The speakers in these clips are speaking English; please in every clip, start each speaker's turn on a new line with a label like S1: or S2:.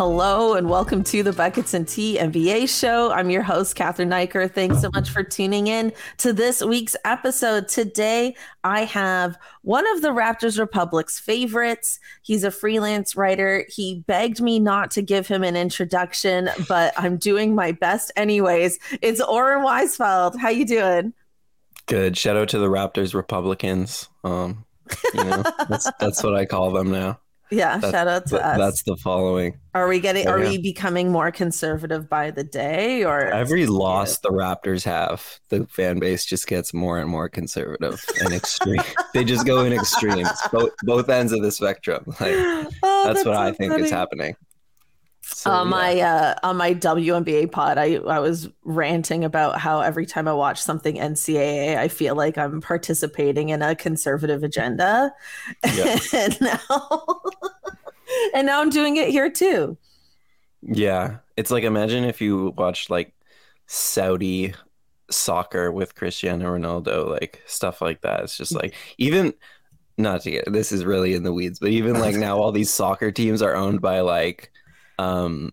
S1: Hello and welcome to the Buckets and Tea NBA show. I'm your host, Cathryn Naiker. Thanks so much for tuning in to this week's episode. Today, I have one of the Raptors Republic's favorites. He's a freelance writer. He begged me not to give him an introduction, but I'm doing my best anyways. It's Oren Weisfeld. How you doing?
S2: Good. Shout out to the Raptors Republicans. Um, you know, that's that's what I call them now.
S1: Yeah,
S2: That's,
S1: shout out to
S2: th-
S1: us.
S2: That's the following.
S1: Are we getting? Are
S2: Yeah.
S1: we becoming more conservative by the day? Or
S2: Every loss the Raptors have, the fan base just gets more and more conservative and extreme. they just go in extremes, both both ends of the spectrum. Like
S1: Oh,
S2: that's, what
S1: so
S2: I think
S1: funny.
S2: is happening. So,
S1: on
S2: yeah.
S1: my uh, on my WNBA pod, I I was ranting about how every time I watch something NCAA, I feel like I'm participating in a conservative agenda,
S2: Yeah.
S1: and now and now I'm doing it here too.
S2: Yeah, it's like imagine if you watched like Saudi soccer with Cristiano Ronaldo, like stuff like that. It's just like even not to get this is really in the weeds, but even like now all these soccer teams are owned by like um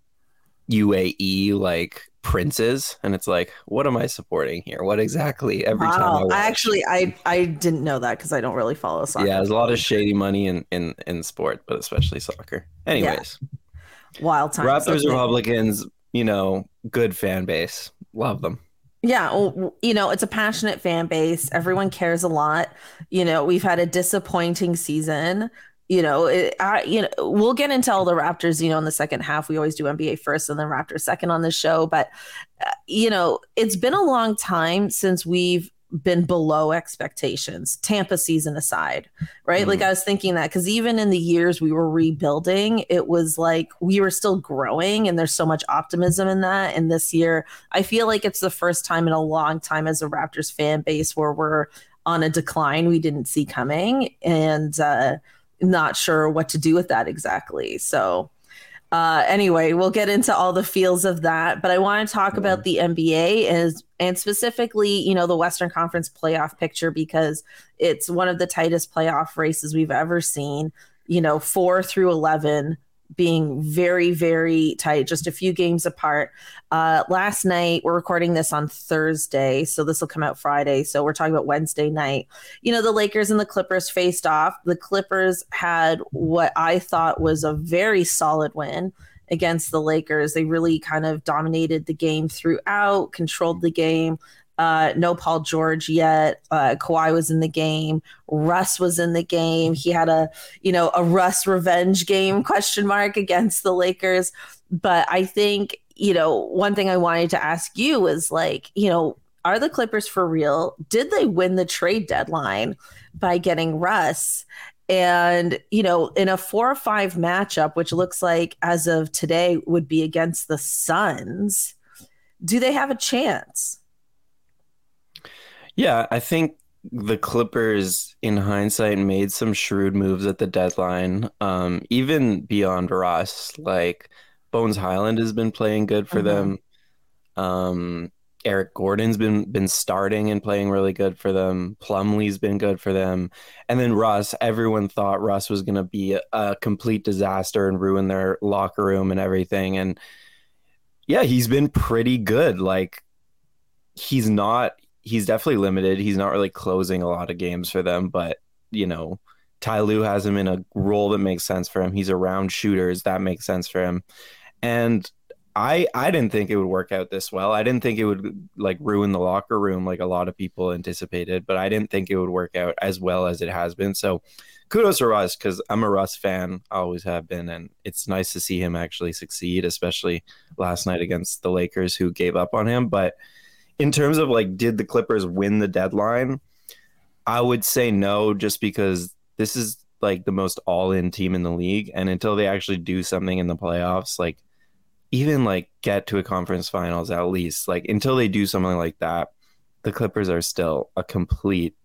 S2: UAE like princes, and it's like, what am I supporting here? What exactly? Every time I, watch.
S1: Actually I I didn't know that because I don't really follow soccer.
S2: yeah, there's a lot of shady money in in in sport, but especially soccer. Anyways.
S1: wild times.
S2: Raptors
S1: Okay.
S2: Republicans, you know, good fan base. Love them.
S1: Yeah, well, you know, it's a passionate fan base. Everyone cares a lot. You know, we've had a disappointing season. You know, it, I, you know, we'll get into all the Raptors. You know, in the second half, we always do NBA first and then Raptors second on the show. But uh, you know, it's been a long time since we've been below expectations. Tampa season aside, right? Like I was thinking that because even in the years we were rebuilding, it was like we were still growing, and there's so much optimism in that. And this year, I feel like it's the first time in a long time as a Raptors fan base where we're on a decline we didn't see coming and uh, not sure what to do with that exactly. So, uh, anyway, we'll get into all the feels of that, but I want to talk about the NBA as and specifically, you know, the Western Conference playoff picture because it's one of the tightest playoff races we've ever seen. You know, four through eleven being very, very tight, just a few games apart. Uh, last night, we're recording this on Thursday, so this will come out Friday. So we're talking about Wednesday night. You know, the Lakers and the Clippers faced off. The Clippers had what I thought was a very solid win against the Lakers. They really kind of dominated the game throughout, controlled the game. Uh, no Paul George yet. Uh, Kawhi was in the game. Russ was in the game. He had a, you know, a Russ revenge game question mark against the Lakers. But I think, you know, one thing I wanted to ask you was like, you know, are the Clippers for real? Did they win the trade deadline by getting Russ? And, you know, in a four or five matchup, which looks like as of today would be against the Suns, do they have a chance?
S2: Yeah, I think the Clippers, in hindsight, made some shrewd moves at the deadline. Um, even beyond Russ, like Bones Hyland has been playing good for
S1: Mhm.
S2: them. Um, Eric Gordon's been been starting and playing really good for them. Plumlee's been good for them, and then Russ. Everyone thought Russ was going to be a, a complete disaster and ruin their locker room and everything. And yeah, he's been pretty good. Like he's not. He's definitely limited. He's not really closing a lot of games for them, but you know, Ty has him in a role that makes sense for him. He's around shooters that makes sense for him, and I I didn't think it would work out this well. I didn't think it would like ruin the locker room like a lot of people anticipated, but I didn't think it would work out as well as it has been. So kudos to Russ because I'm a Russ fan, always have been, and it's nice to see him actually succeed, especially last night against the Lakers who gave up on him. But in terms of like, did the Clippers win the deadline? I would say no, just because this is like the most all-in team in the league, and until they actually do something in the playoffs, like even like get to a conference finals at least, like until they do something like that, the Clippers are still a complete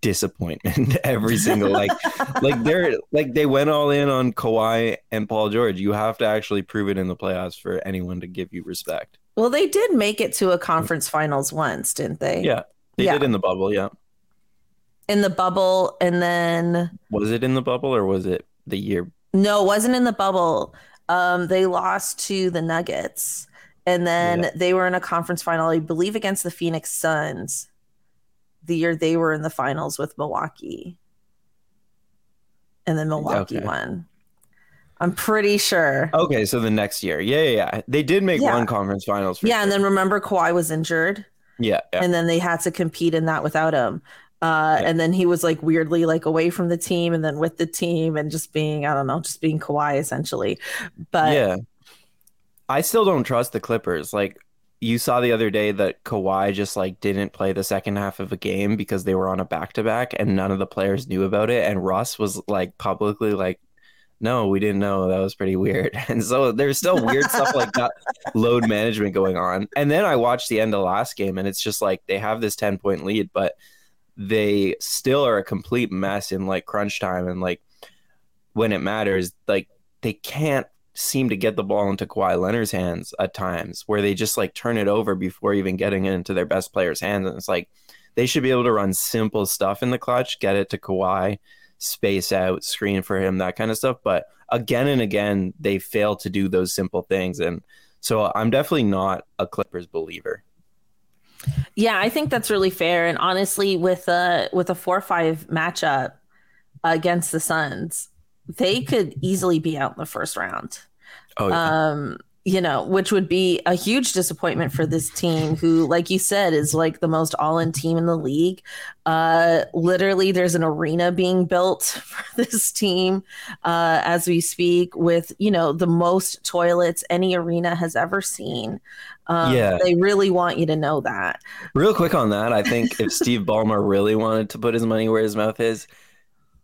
S2: disappointment every single like like they're like they went all in on Kawhi and Paul George. You have to actually prove it in the playoffs for anyone to give you respect.
S1: Well, they did make it to a conference finals once, didn't they?
S2: Yeah. They
S1: Yeah.
S2: did in the bubble, yeah.
S1: In the bubble, and then
S2: Was it in the bubble or was it the year?
S1: no, it wasn't in the bubble. Um, they lost to the Nuggets, and then
S2: Yeah.
S1: they were in a conference final, I believe, against the Phoenix Suns. The year they were in the finals with Milwaukee, and then Milwaukee
S2: Okay.
S1: won. I'm pretty sure.
S2: Okay, so the next year. Yeah, yeah, yeah. They did make
S1: Yeah.
S2: one conference finals
S1: yeah, and then remember Kawhi was injured.
S2: yeah, yeah.
S1: and then they had to compete in that without him. Uh,
S2: Yeah.
S1: And then he was like weirdly like away from the team and then with the team and just being I don't know just being Kawhi essentially. But
S2: yeah. I still don't trust the Clippers. Like you saw the other day that Kawhi just like didn't play the second half of a game because they were on a back to back and none of the players knew about it. And Russ was like publicly like, no, we didn't know. That was pretty weird. And so there's still weird stuff like that load management going on. And then I watched the end of the last game and it's just like they have this 10 point lead, but they still are a complete mess in like crunch time and like when it matters, like they can't seem to get the ball into Kawhi Leonard's hands at times where they just like turn it over before even getting it into their best player's hands. And it's like they should be able to run simple stuff in the clutch, get it to Kawhi, space out, screen for him, that kind of stuff. But again and again, they fail to do those simple things. And so I'm definitely not a Clippers believer.
S1: yeah, I think that's really fair. And honestly, with a with a four five matchup against the Suns, they could easily be out in the first round.
S2: Oh, yeah.
S1: um you know which would be a huge disappointment for this team who like you said is like the most all-in team in the league uh literally there's an arena being built for this team uh as we speak with you know the most toilets any arena has ever seen um,
S2: Yeah.
S1: they really want you to know that
S2: Real quick on that, I think if Steve Ballmer really wanted to put his money where his mouth is,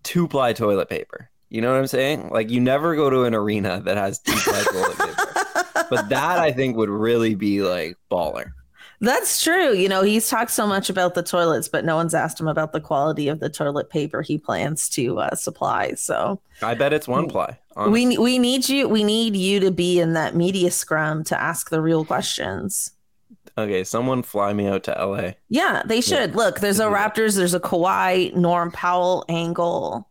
S2: two ply toilet paper. You know what I'm saying? Like you never go to an arena that has two ply toilet paper. But that I think would really be like baller.
S1: That's true. You know, he's talked so much about the toilets, but no one's asked him about the quality of the toilet paper he plans to uh, supply. So
S2: I bet it's one ply.
S1: we we need you. We need you to be in that media scrum to ask the real questions.
S2: okay, someone fly me out to LA.
S1: Yeah, they should. Look, there's a. Raptors. There's a Kawhi, Norm Powell angle.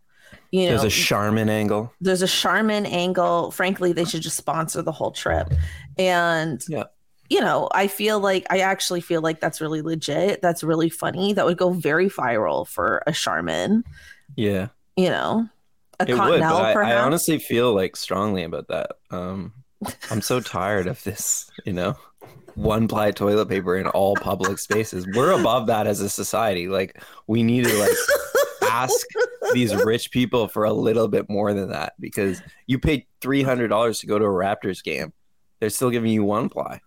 S1: You know,
S2: There's a Charmin angle.
S1: there's a Charmin angle. Frankly, they should just sponsor the whole trip. And
S2: Yeah.
S1: you know, I feel like I actually feel like that's really legit. That's really funny. That would go very viral for a Charmin.
S2: Yeah.
S1: You know, a
S2: It would, I, I honestly feel like strongly about that. Um, I'm so tired of this, you know, one ply toilet paper in all public spaces. We're above that as a society. Like, we need to like ask these rich people for a little bit more than that because you paid three hundred dollars to go to a Raptors game. They're still giving you one ply.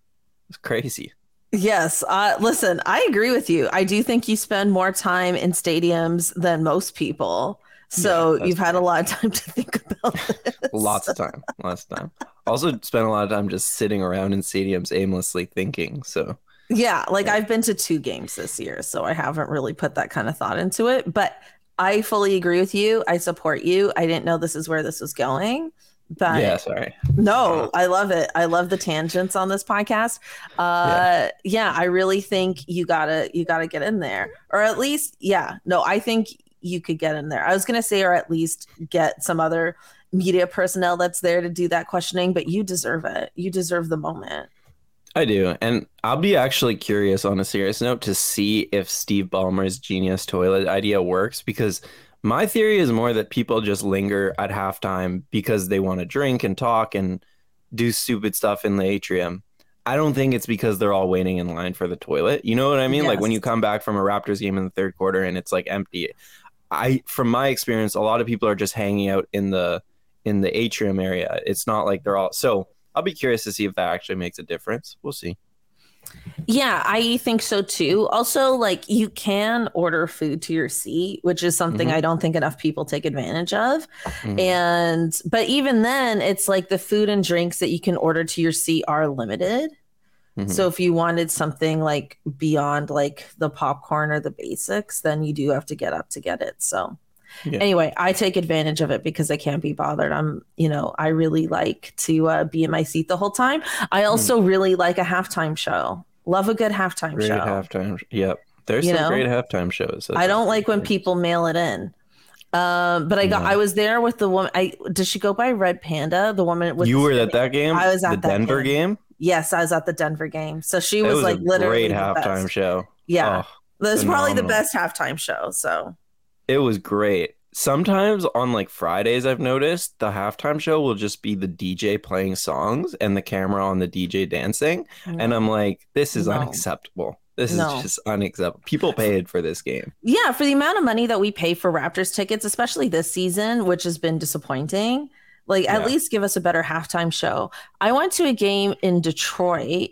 S2: It's crazy.
S1: Yes. Uh, listen, I agree with you. I do think you spend more time in stadiums than most people. So
S2: Yeah,
S1: you've had a lot of time to think about this.
S2: Lots of time. Lots of time. Also spent a lot of time just sitting around in stadiums aimlessly thinking. So
S1: Yeah, like I've been to two games this year, so I haven't really put that kind of thought into it. But I fully agree with you. I support you. I didn't know this is where this was going. But
S2: yeah, sorry.
S1: no, I love it. I love the tangents on this podcast. Uh yeah. I really think you gotta you gotta get in there. Or at least, yeah, no, I think you could get in there. I was gonna say, or at least get some other media personnel that's there to do that questioning, but you deserve it. You deserve the moment.
S2: I do. And I'll be actually curious on a serious note to see if Steve Ballmer's genius toilet idea works because my theory is more that people just linger at halftime because they want to drink and talk and do stupid stuff in the atrium. I don't think it's because they're all waiting in line for the toilet. You know what I mean? Like when you come back from a Raptors game in the third quarter and it's like empty. I from my experience, a lot of people are just hanging out in the in the atrium area. It's not like they're all so I'll be curious to see if that actually makes a difference. We'll see.
S1: Yeah, I think so too. Also, like you can order food to your seat, which is something
S2: Mhm.
S1: I don't think enough people take advantage of.
S2: Mhm.
S1: And but even then, it's like the food and drinks that you can order to your seat are limited.
S2: Mhm.
S1: So if you wanted something like beyond like the popcorn or the basics, then you do have to get up to get it. So
S2: Yeah.
S1: anyway, I take advantage of it because I can't be bothered. I'm, you know, I really like to uh, be in my seat the whole time. I also really like a halftime show. Love a good halftime
S2: great
S1: show.
S2: halftime. Yep. There's
S1: You
S2: some
S1: know?
S2: great halftime shows.
S1: I don't like when people mail it in. Um, but I got
S2: No.
S1: I was there with the woman. I did she go by Red Panda? The woman with
S2: You were at that game.
S1: I was at
S2: the Denver
S1: game.
S2: game.
S1: Yes, I was at the Denver game. So she was,
S2: was
S1: like
S2: a
S1: literally
S2: great halftime
S1: best.
S2: show.
S1: Yeah,
S2: Oh,
S1: that's probably the best halftime show. So
S2: it was great. Sometimes on like Fridays, I've noticed the halftime show will just be the DJ playing songs and the camera on the DJ dancing. And I'm mm. like, this is
S1: No.
S2: unacceptable. This is just unacceptable. People paid for this game.
S1: Yeah, for the amount of money that we pay for Raptors tickets, especially this season, which has been disappointing, like at least give us a better halftime show. I went to a game in Detroit.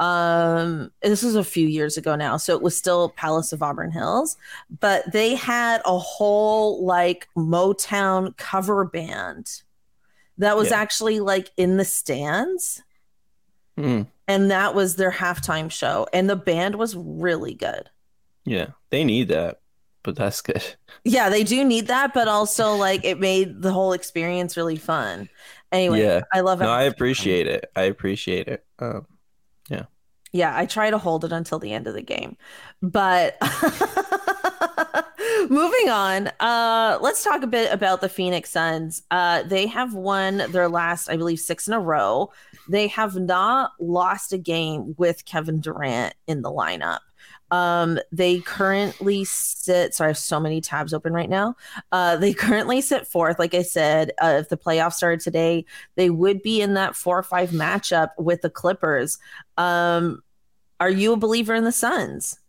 S1: Um, this was a few years ago now, so it was still Palace of Auburn Hills, but they had a whole like Motown cover band that was
S2: Yeah.
S1: actually like in the stands,
S2: Hmm.
S1: and that was their halftime show, and the band was really good.
S2: yeah, they need that, but that's good.
S1: Yeah, they do need that, but also like it made the whole experience really fun. Anyway,
S2: Yeah.
S1: I love it.
S2: No, I appreciate it. I appreciate it. Um,
S1: Yeah, Yeah, I try to hold it until the end of the game. But moving on, uh, let's talk a bit about the Phoenix Suns. Uh, they have won their last, I believe, six in a row. They have not lost a game with Kevin Durant in the lineup. Um, they currently sit. Sorry, I have so many tabs open right now. Uh, they currently sit fourth. Like I said, uh, if the playoffs started today, they would be in that four or five matchup with the Clippers. Um, are you a believer in the Suns?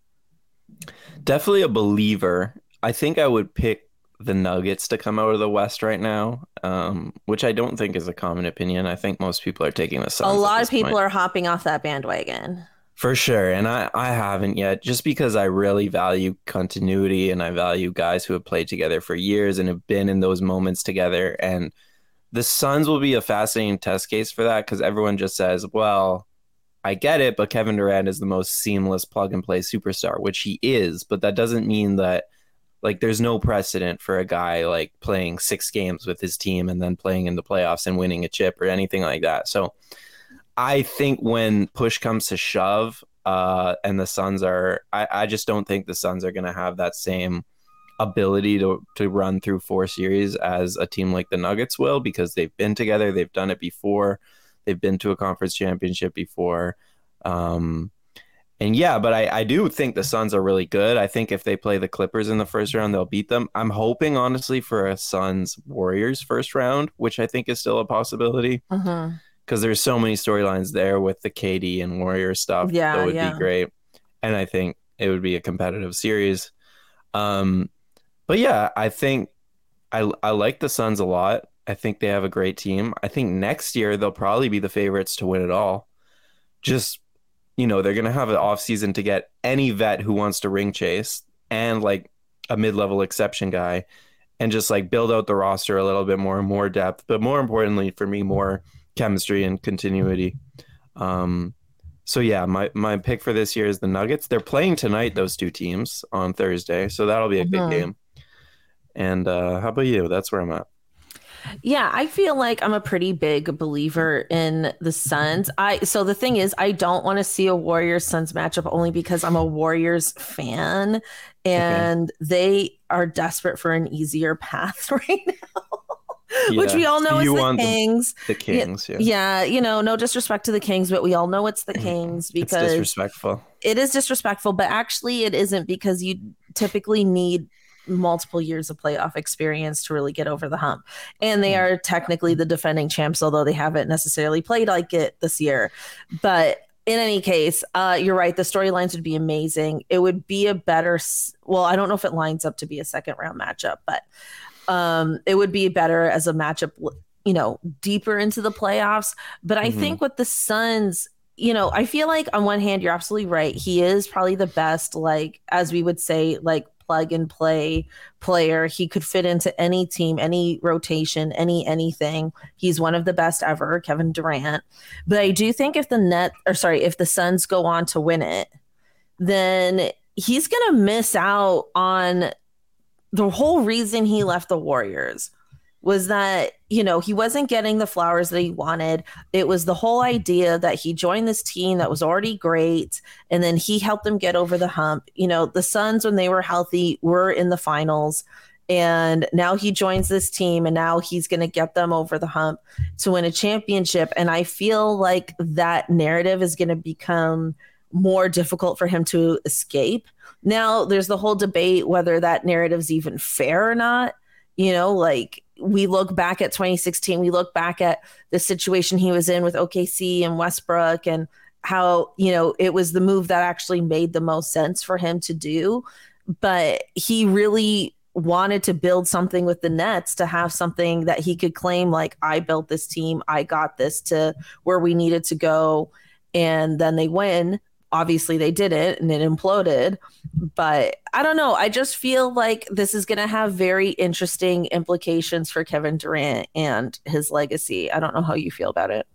S2: definitely a believer. I think I would pick the Nuggets to come out of the West right now, um, which I don't think is a common opinion. I think most people are taking the Suns.
S1: a lot of people
S2: point.
S1: are hopping off that bandwagon.
S2: For sure. And I, I haven't yet, just because I really value continuity and I value guys who have played together for years and have been in those moments together. And the Suns will be a fascinating test case for that because everyone just says, well, I get it, but Kevin Durant is the most seamless plug and play superstar, which he is. But that doesn't mean that, like, there's no precedent for a guy like playing six games with his team and then playing in the playoffs and winning a chip or anything like that. So, I think when push comes to shove, uh, and the Suns are, I, I just don't think the Suns are going to have that same ability to to run through four series as a team like the Nuggets will because they've been together, they've done it before, they've been to a conference championship before. Um, and yeah, but I, I do think the Suns are really good. I think if they play the Clippers in the first round, they'll beat them. I'm hoping, honestly, for a Suns Warriors first round, which I think is still a possibility
S1: Mhm.
S2: Because there's so many storylines there with the KD and Warrior stuff.
S1: Yeah,
S2: that would
S1: yeah.
S2: be great, and I think it would be a competitive series. Um, but yeah, I think I I like the Suns a lot. I think they have a great team. I think next year they'll probably be the favorites to win it all. Just you know, they're gonna have an off season to get any vet who wants to ring chase and like a mid level exception guy, and just like build out the roster a little bit more, more depth, but more importantly for me, more chemistry and continuity. Um, so yeah, my my pick for this year is the Nuggets. They're playing tonight, those two teams on Thursday, so that'll be a
S1: Mhm.
S2: big game. And uh, how about you? That's where I'm at.
S1: Yeah, I feel like I'm a pretty big believer in the Suns. I so the thing is, I don't want to see a Warriors Suns matchup only because I'm a Warriors fan, and they are desperate for an easier path right now. Which we all know
S2: You
S1: is the Kings.
S2: The Kings, yeah.
S1: Yeah, you know, no disrespect to the Kings, but we all know it's the
S2: Mhm.
S1: Kings
S2: It's
S1: because
S2: disrespectful.
S1: it is disrespectful, but actually it isn't because you typically need multiple years of playoff experience to really get over the hump. And they
S2: Mm.
S1: are technically the defending champs, although they haven't necessarily played like it this year. But in any case, uh, you're right. The storylines would be amazing. It would be a better, well, I don't know if it lines up to be a second round matchup, but um, it would be better as a matchup, you know, deeper into the playoffs. But I
S2: Mhm.
S1: think with the Suns, you know, I feel like on one hand, you're absolutely right. He is probably the best, like, as we would say, like plug and play player. He could fit into any team, any rotation, any anything. He's one of the best ever, Kevin Durant. But I do think if the net or sorry, if the Suns go on to win it, then he's going to miss out on the whole reason he left the Warriors was that you know he wasn't getting the flowers that he wanted. It was the whole idea that he joined this team that was already great and then he helped them get over the hump. You know the suns when they were healthy were in the finals and now he joins this team and now he's going to get them over the hump to win a championship. And i feel like that narrative is going to become more difficult for him to escape now there's the whole debate whether that narrative's even fair or not you know like we look back at 2016, we look back at the situation he was in with OKC and Westbrook and how, you know, it was the move that actually made the most sense for him to do. But he really wanted to build something with the Nets to have something that he could claim, like, I built this team, I got this to where we needed to go. And then they win obviously they did it and it imploded but i don't know. I just feel like this is going to have very interesting implications for kevin durant and his legacy. I don't know how you feel about it.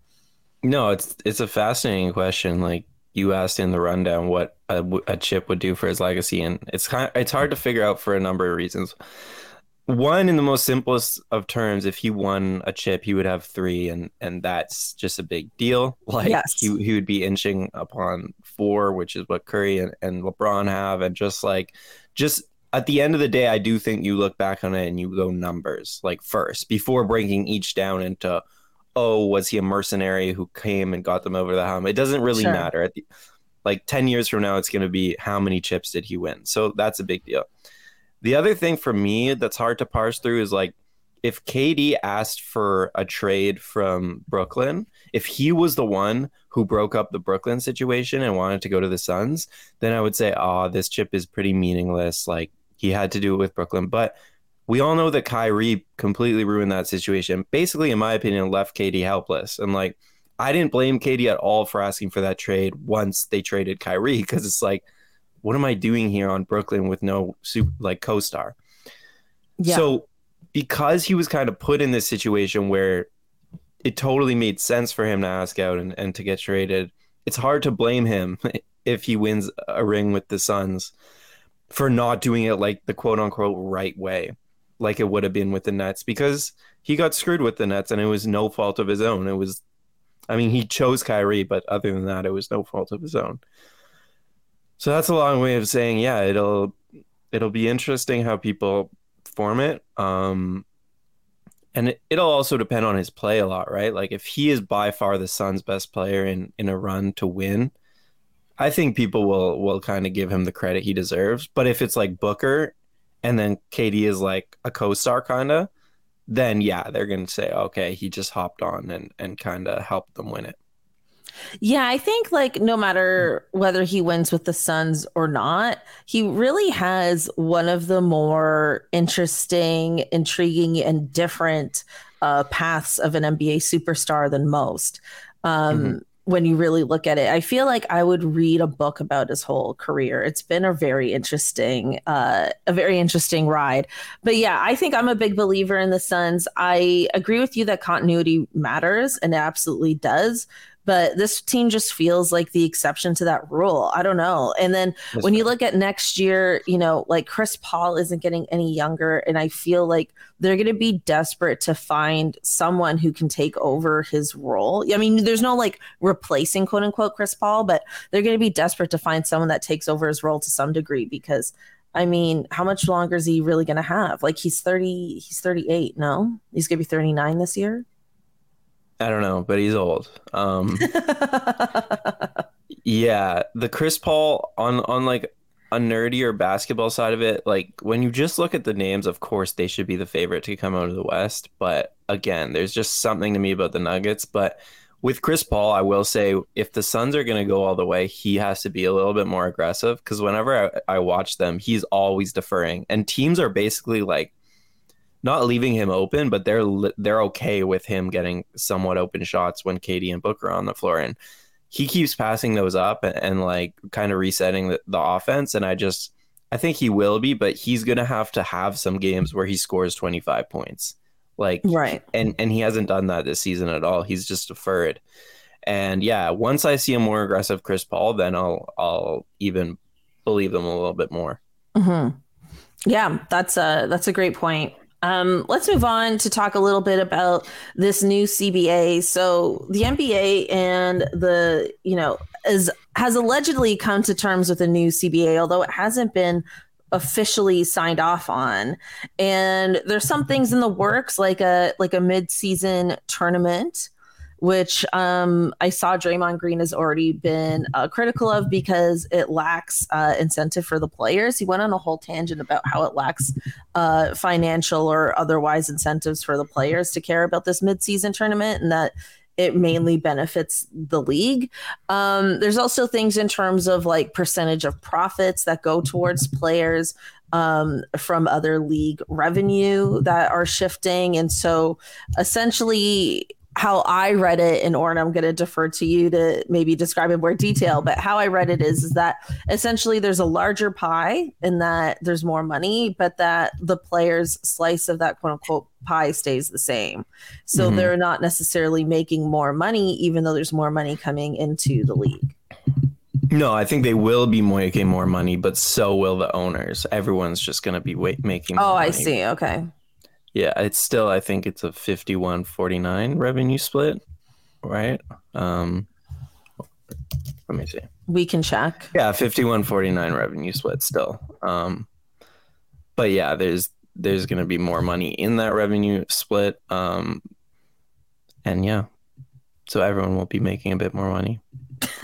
S2: No it's it's a fascinating question. Like you asked in the rundown what a, a chip would do for his legacy and it's kind of, it's hard to figure out for a number of reasons one in the most simplest of terms if he won a chip he would have three and and that's just a big deal. Like yes. he, he would be inching upon four which is what curry and, and lebron have. And just like just at the end of the day i do think you look back on it and you go numbers like first before breaking each down into oh was he a mercenary who came and got them over the hump? It doesn't really sure. matter. At the, like 10 years from now it's going to be how many chips did he win? So that's a big deal the other thing for me that's hard to parse through is like if KD asked for a trade from Brooklyn, if he was the one who broke up the Brooklyn situation and wanted to go to the Suns, then I would say, oh, this chip is pretty meaningless. Like he had to do it with Brooklyn. But we all know that Kyrie completely ruined that situation. Basically, in my opinion, left KD helpless. And like, I didn't blame KD at all for asking for that trade once they traded Kyrie because it's like, what am I doing here on Brooklyn with no super, like co-star? Yeah. So because he was kind of put in this situation where it totally made sense for him to ask out and, and to get traded, it's hard to blame him if he wins a ring with the Suns for not doing it like the quote unquote right way, like it would have been with the Nets, because he got screwed with the Nets and it was no fault of his own. It was, I mean, he chose Kyrie, but other than that, it was no fault of his own. So that's a long way of saying, yeah, it'll it'll be interesting how people form it. Um, and it, it'll also depend on his play a lot, right? Like if he is by far the Suns' best player in in a run to win, I think people will will kind of give him the credit he deserves. But if it's like Booker, and then KD is like a co-star kind of, then yeah, they're gonna say, okay, he just hopped on and and kind of helped them win it.
S1: Yeah, I think like no matter whether he wins with the Suns or not, he really has one of the more interesting, intriguing, and different uh, paths of an NBA superstar than most. Um, mm-hmm. When you really look at it, I feel like I would read a book about his whole career. It's been a very interesting, uh, a very interesting ride. But yeah, I think I'm a big believer in the Suns. I agree with you that continuity matters, and it absolutely does but this team just feels like the exception to that rule. I don't know. And then That's when you look at next year, you know, like Chris Paul isn't getting any younger, and I feel like they're going to be desperate to find someone who can take over his role. I mean, there's no like replacing quote unquote Chris Paul, but they're going to be desperate to find someone that takes over his role to some degree because I mean, how much longer is he really going to have? Like he's 30, he's 38, no? He's going to be 39 this year.
S2: I don't know, but he's old. Um, yeah, the Chris Paul on on like a nerdier basketball side of it, like when you just look at the names, of course they should be the favorite to come out of the West. But again, there's just something to me about the Nuggets. But with Chris Paul, I will say if the Suns are going to go all the way, he has to be a little bit more aggressive because whenever I, I watch them, he's always deferring, and teams are basically like not leaving him open, but they're they're okay with him getting somewhat open shots when KD and Booker are on the floor. And he keeps passing those up and, and like kind of resetting the, the offense. And I just, I think he will be, but he's going to have to have some games where he scores 25 points. Like,
S1: right.
S2: And, and he hasn't done that this season at all. He's just deferred. And yeah, once I see a more aggressive Chris Paul, then I'll, I'll even believe them a little bit more.
S1: Mm-hmm. Yeah, that's a, that's a great point. Um, let's move on to talk a little bit about this new CBA. So the NBA and the, you know, is has allegedly come to terms with a new CBA, although it hasn't been officially signed off on. And there's some things in the works, like a like a mid-season tournament which um, I saw Draymond Green has already been uh, critical of because it lacks uh, incentive for the players. He went on a whole tangent about how it lacks uh, financial or otherwise incentives for the players to care about this midseason tournament and that it mainly benefits the league. Um, there's also things in terms of like percentage of profits that go towards players um, from other league revenue that are shifting. And so essentially, how I read it, and Oren, I'm going to defer to you to maybe describe in more detail. But how I read it is, is that essentially there's a larger pie in that there's more money, but that the player's slice of that quote unquote pie stays the same. So mm-hmm. they're not necessarily making more money, even though there's more money coming into the league.
S2: No, I think they will be making more money, but so will the owners. Everyone's just going to be wait- making.
S1: oh,
S2: money.
S1: I see. Okay.
S2: Yeah, it's still I think it's a 51-49 revenue split, right? Um let me see.
S1: We can check.
S2: Yeah, 51-49 revenue split still. Um but yeah, there's there's going to be more money in that revenue split um and yeah. So everyone will be making a bit more money.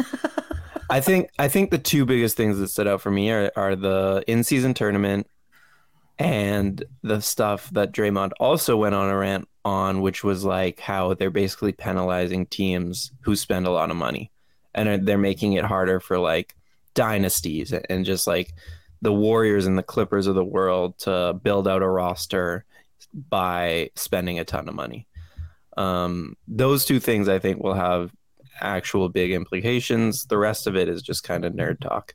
S2: I think I think the two biggest things that stood out for me are, are the in-season tournament and the stuff that Draymond also went on a rant on, which was like how they're basically penalizing teams who spend a lot of money, and they're making it harder for like dynasties and just like the Warriors and the Clippers of the world to build out a roster by spending a ton of money. Um, those two things I think will have actual big implications. The rest of it is just kind of nerd talk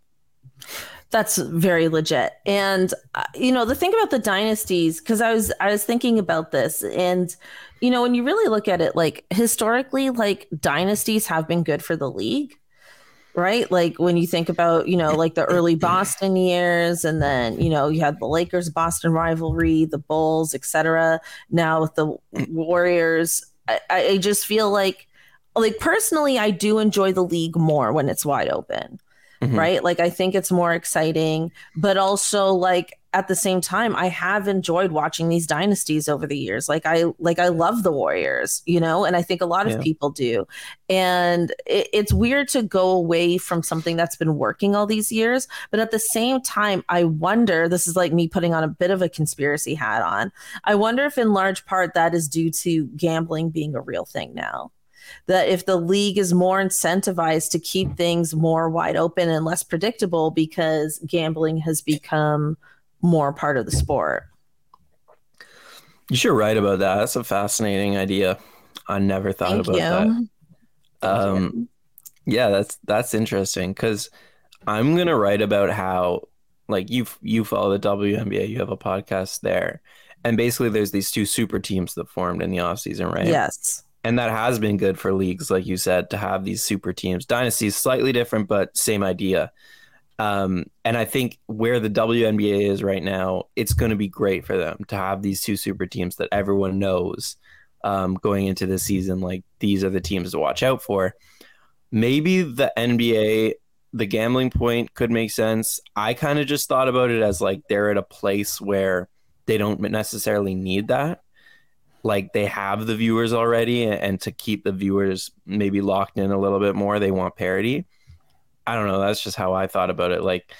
S1: that's very legit. And uh, you know, the thing about the dynasties cuz I was I was thinking about this and you know, when you really look at it like historically like dynasties have been good for the league. Right? Like when you think about, you know, like the early Boston years and then, you know, you had the Lakers Boston rivalry, the Bulls, etc. Now with the Warriors, I, I just feel like like personally I do enjoy the league more when it's wide open mm-hmm. right? Like I think it's more exciting, but also like at the same time I have enjoyed watching these dynasties over the years. Like I like I love the Warriors, you know, and I think a lot of yeah. people do. And it, it's weird to go away from something that's been working all these years, but at the same time I wonder, this is like me putting on a bit of a conspiracy hat on. I wonder if in large part that is due to gambling being a real thing now that if the league is more incentivized to keep things more wide open and less predictable because gambling has become more part of the sport.
S2: You're right about that. That's a fascinating idea. I never thought Thank about you. that. Um, yeah, that's that's interesting because I'm gonna write about how like you you follow the WNBA, you have a podcast there, and basically there's these two super teams that formed in the off season, right?
S1: Yes
S2: and that has been good for leagues, like you said, to have these super teams. Dynasties slightly different, but same idea. Um, and I think where the WNBA is right now, it's going to be great for them to have these two super teams that everyone knows um, going into the season. Like these are the teams to watch out for. Maybe the NBA, the gambling point could make sense. I kind of just thought about it as like they're at a place where they don't necessarily need that like they have the viewers already and to keep the viewers maybe locked in a little bit more they want parity. I don't know that's just how i thought about it. Like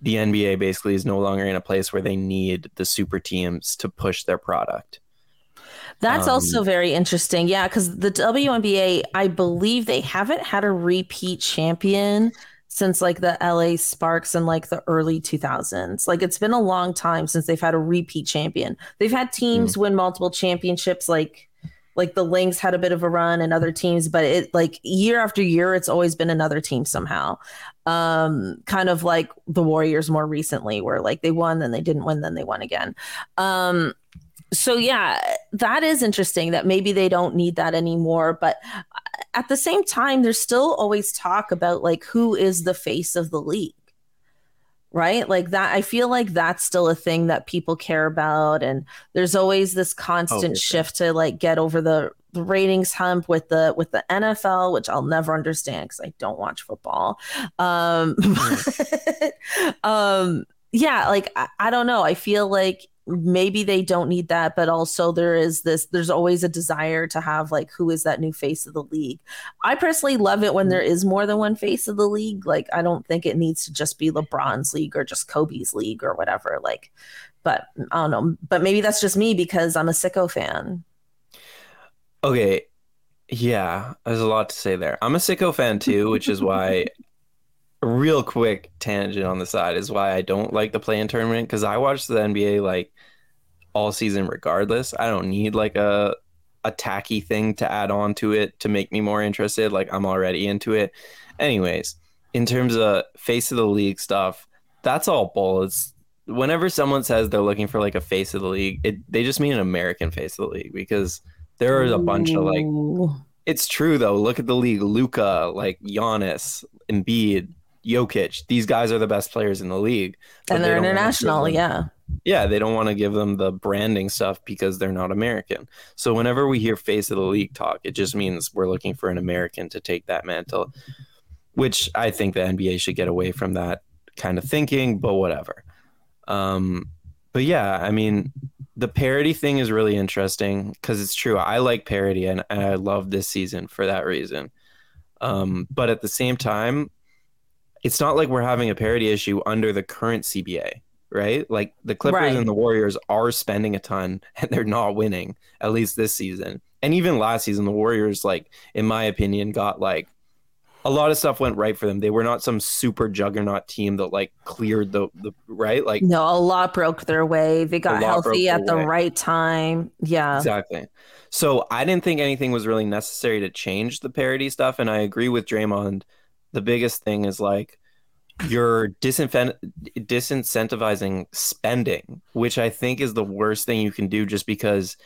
S2: the nba basically is no longer in a place where they need the super teams to push their product.
S1: That's um, also very interesting. Yeah because the WNBA, i believe they haven't had a repeat champion since like the LA Sparks in like the early 2000s. Like it's been a long time since they've had a repeat champion. They've had teams mm. win multiple championships like like the Lynx had a bit of a run and other teams, but it like year after year, it's always been another team somehow. Um, kind of like the Warriors more recently, where like they won, then they didn't win, then they won again. Um, so yeah, that is interesting that maybe they don't need that anymore. But at the same time, there's still always talk about like who is the face of the league right like that i feel like that's still a thing that people care about and there's always this constant oh, shift to like get over the, the ratings hump with the with the nfl which i'll never understand because i don't watch football um mm. um yeah like I, I don't know i feel like maybe they don't need that but also there is this there's always a desire to have like who is that new face of the league? I personally love it when there mm-hmm. is more than one face of the league. Like i don't think it needs to just be lebron's league or just kobe's league or whatever like but i don't know. But maybe that's just me because i'm a sicko fan.
S2: Okay. Yeah there's a lot to say there. I'm a sicko fan too which is why real quick tangent on the side is why I don't like the play in tournament because I watch the NBA like all season regardless. I don't need like a a tacky thing to add on to it to make me more interested. Like I'm already into it. Anyways, in terms of face of the league stuff, that's all bullets. Whenever someone says they're looking for like a face of the league, it they just mean an American face of the league because there is a bunch of like it's true though. Look at the league. Luka, like Giannis, Embiid, Jokic. These guys are the best players in the league.
S1: And they're they international, them, yeah.
S2: Yeah, they don't want to give them the branding stuff because they're not American. So whenever we hear face of the league talk, it just means we're looking for an American to take that mantle, which I think the NBA should get away from that kind of thinking, but whatever. Um, but yeah, I mean, the parity thing is really interesting because it's true. I like parity and, and I love this season for that reason. Um, but at the same time, it's not like we're having a parity issue under the current CBA, right? Like the Clippers right. and the Warriors are spending a ton and they're not winning, at least this season. And even last season, the Warriors, like, in my opinion, got like a lot of stuff went right for them. They were not some super juggernaut team that like cleared the, the right. Like
S1: no, a lot broke their way. They got healthy at the way. right time. Yeah,
S2: exactly. So I didn't think anything was really necessary to change the parity stuff, and I agree with Draymond the biggest thing is like you're disincentivizing spending, which I think is the worst thing you can do just because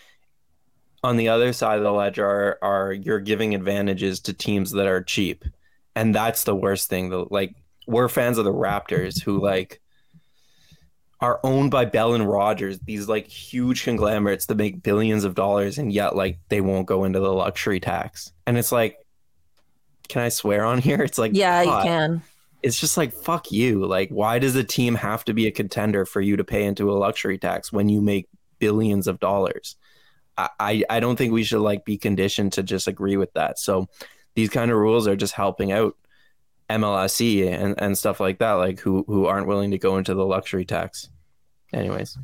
S2: on the other side of the ledger are, are you're giving advantages to teams that are cheap. And that's the worst thing. The, like we're fans of the Raptors who like are owned by Bell and Rogers, these like huge conglomerates that make billions of dollars and yet like they won't go into the luxury tax. And it's like can I swear on here? It's like
S1: yeah, you can.
S2: It's just like fuck you. Like, why does a team have to be a contender for you to pay into a luxury tax when you make billions of dollars? I, I don't think we should like be conditioned to just agree with that. So these kind of rules are just helping out MLSE and, and stuff like that, like who who aren't willing to go into the luxury tax. Anyways.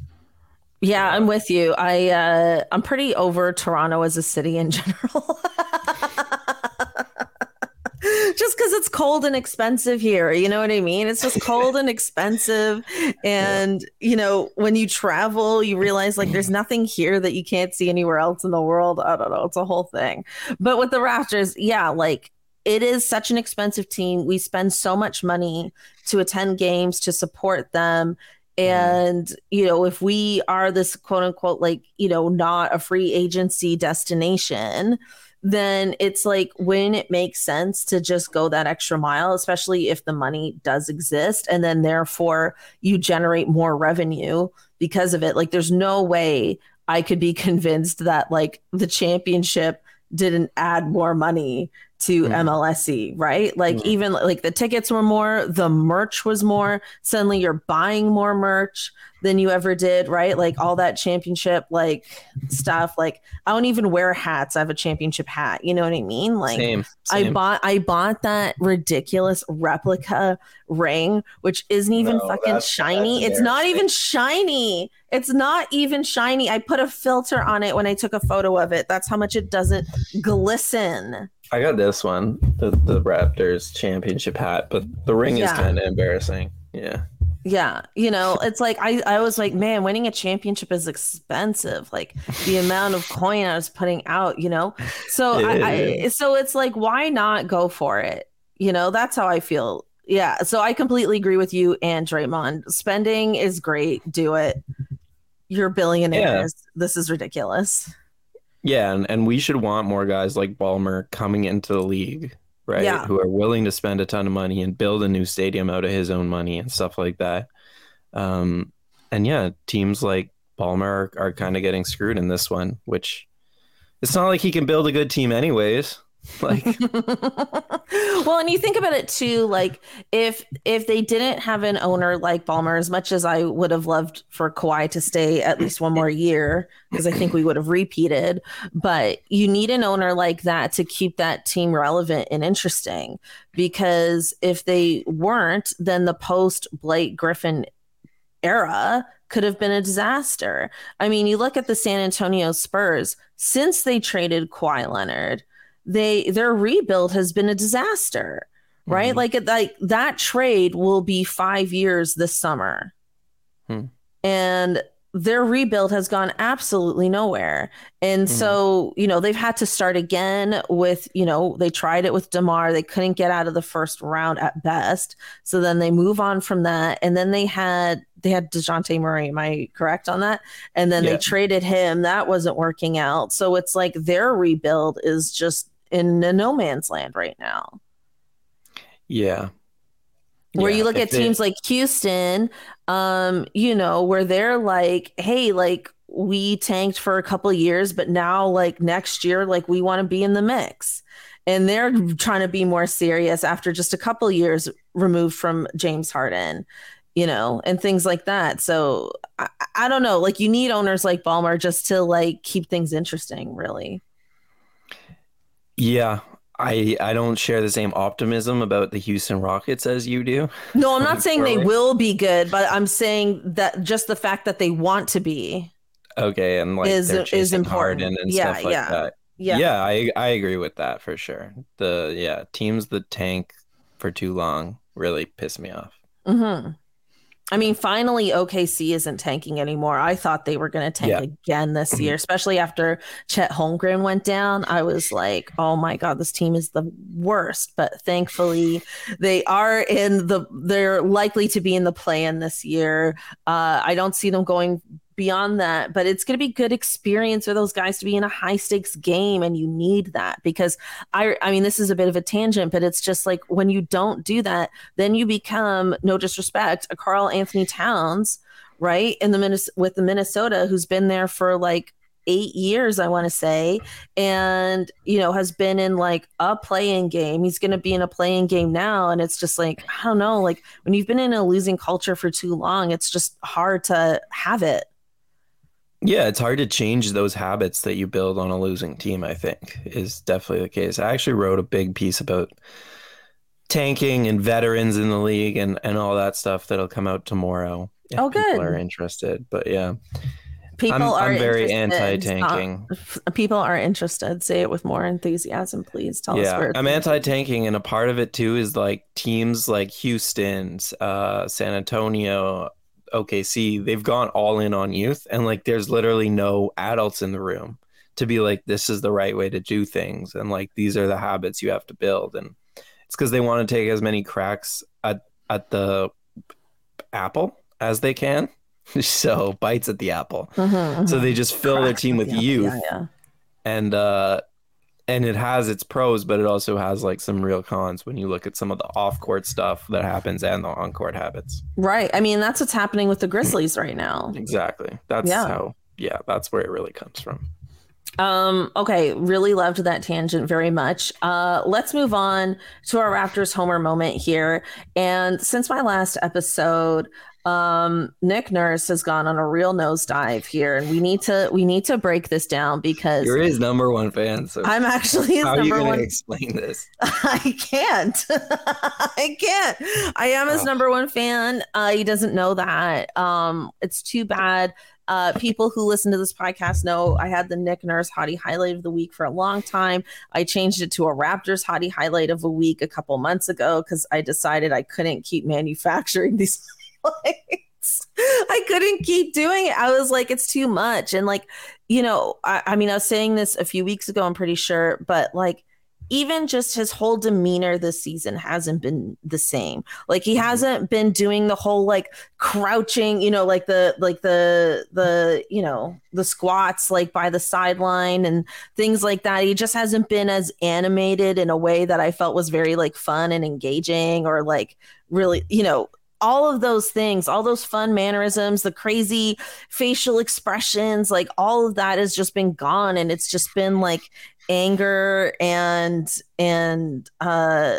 S1: Yeah, I'm with you. I uh I'm pretty over Toronto as a city in general. just because it's cold and expensive here. You know what I mean? It's just cold and expensive. And, yeah. you know, when you travel, you realize like there's nothing here that you can't see anywhere else in the world. I don't know. It's a whole thing. But with the Raptors, yeah, like it is such an expensive team. We spend so much money to attend games, to support them. Mm-hmm. And, you know, if we are this quote unquote, like, you know, not a free agency destination, then it's like when it makes sense to just go that extra mile, especially if the money does exist. And then therefore you generate more revenue because of it. Like there's no way I could be convinced that like the championship didn't add more money to mm. Mm-hmm. MLSE, right? Like mm. even like the tickets were more, the merch was more. Suddenly you're buying more merch than you ever did, right? Like all that championship like stuff. Like I don't even wear hats. I have a championship hat. You know what I mean? Like same, same. I bought I bought that ridiculous replica ring, which isn't even no, fucking that's, shiny. That's it's not even shiny. It's not even shiny. I put a filter on it when I took a photo of it. That's how much it doesn't glisten.
S2: I got this one, the the Raptors championship hat, but the ring yeah. is kind of embarrassing. Yeah.
S1: Yeah, you know, it's like I, I was like, man, winning a championship is expensive. Like the amount of coin I was putting out, you know. So I, I, so it's like, why not go for it? You know, that's how I feel. Yeah. So I completely agree with you and Draymond. Spending is great. Do it. You're billionaires. Yeah. This is ridiculous.
S2: Yeah, and, and we should want more guys like Ballmer coming into the league right? Yeah. Who are willing to spend a ton of money and build a new stadium out of his own money and stuff like that. Um, and yeah, teams like Ballmer are, are kind of getting screwed in this one, which it's not like he can build a good team anyways. like
S1: well and you think about it too like if if they didn't have an owner like Ballmer as much as I would have loved for Kawhi to stay at least one more year because I think we would have repeated but you need an owner like that to keep that team relevant and interesting because if they weren't then the post Blake Griffin era could have been a disaster. I mean, you look at the San Antonio Spurs since they traded Kawhi Leonard they their rebuild has been a disaster right mm-hmm. like like that trade will be five years this summer hmm. and their rebuild has gone absolutely nowhere. And mm. so, you know, they've had to start again with, you know, they tried it with DeMar. They couldn't get out of the first round at best. So then they move on from that. And then they had they had Dejounte Murray. Am I correct on that? And then yeah. they traded him. That wasn't working out. So it's like their rebuild is just in a no man's land right now.
S2: Yeah.
S1: Where yeah, you look at teams like Houston, um, you know, where they're like, hey, like we tanked for a couple years, but now like next year, like we want to be in the mix. And they're trying to be more serious after just a couple years removed from James Harden, you know, and things like that. So I, I don't know. Like you need owners like Ballmer just to like keep things interesting, really.
S2: Yeah, I I don't share the same optimism about the Houston Rockets as you do.
S1: No, I'm not saying they will be good, but I'm saying that just the fact that they want to be.
S2: Okay, and like is is important and yeah, stuff like yeah. that. Yeah, yeah, I I agree with that for sure. The yeah teams that tank for too long really piss me off.
S1: Mm-hmm. I mean, finally, OKC isn't tanking anymore. I thought they were going to tank yeah. again this mm-hmm. year, especially after Chet Holmgren went down. I was like, oh my God, this team is the worst. But thankfully, they are in the, they're likely to be in the play in this year. Uh, I don't see them going beyond that but it's going to be good experience for those guys to be in a high stakes game and you need that because i i mean this is a bit of a tangent but it's just like when you don't do that then you become no disrespect a Karl-Anthony Towns right in the with the Minnesota who's been there for like eight years, I want to say, and you know has been in like a play-in game. He's going to be in a play-in game now, and it's just like I don't know. Like when you've been in a losing culture for too long, it's just hard to have it.
S2: Yeah, it's hard to change those habits that you build on a losing team, I think, is definitely the case. I actually wrote a big piece about tanking and veterans in the league and, and all that stuff that'll come out tomorrow.
S1: If oh, good.
S2: People are interested. But yeah.
S1: People I'm, are
S2: I'm very anti tanking.
S1: People are interested. Say it with more enthusiasm, please. Tell
S2: yeah,
S1: us where.
S2: I'm anti tanking, and a part of it too is like teams like Houston's, uh, San Antonio, OKC, they've gone all in on youth, and like there's literally no adults in the room to be like, this is the right way to do things, and like these are the habits you have to build, and it's because they want to take as many cracks at at the apple as they can. so bites at the apple. Mm-hmm, mm-hmm. So they just fill cracks their team with youth, yeah, yeah. and uh, and it has its pros, but it also has like some real cons when you look at some of the off court stuff that happens and the on court habits.
S1: Right. I mean, that's what's happening with the Grizzlies right now.
S2: Exactly. That's yeah. how, yeah, that's where it really comes from.
S1: Um, okay, really loved that tangent very much. Uh, let's move on to our Raptors Homer moment here. And since my last episode, um, Nick Nurse has gone on a real nosedive here, and we need to we need to break this down because
S2: you're his number one fan. So
S1: I'm actually his how number are you
S2: one.
S1: Explain
S2: this.
S1: I can't. I can't. I am his oh. number one fan. Uh, he doesn't know that. Um, it's too bad. Uh, people who listen to this podcast know I had the Nick Nurse Hottie Highlight of the Week for a long time. I changed it to a Raptors Hottie Highlight of a Week a couple months ago because I decided I couldn't keep manufacturing these I couldn't keep doing it. I was like, it's too much. And like, you know, I, I mean, I was saying this a few weeks ago, I'm pretty sure, but like, even just his whole demeanor this season hasn't been the same. Like he mm-hmm. hasn't been doing the whole like crouching, you know, like the like the the you know the squats like by the sideline and things like that. He just hasn't been as animated in a way that I felt was very like fun and engaging or like really, you know, all of those things, all those fun mannerisms, the crazy facial expressions, like all of that has just been gone. And it's just been like anger and, and, uh,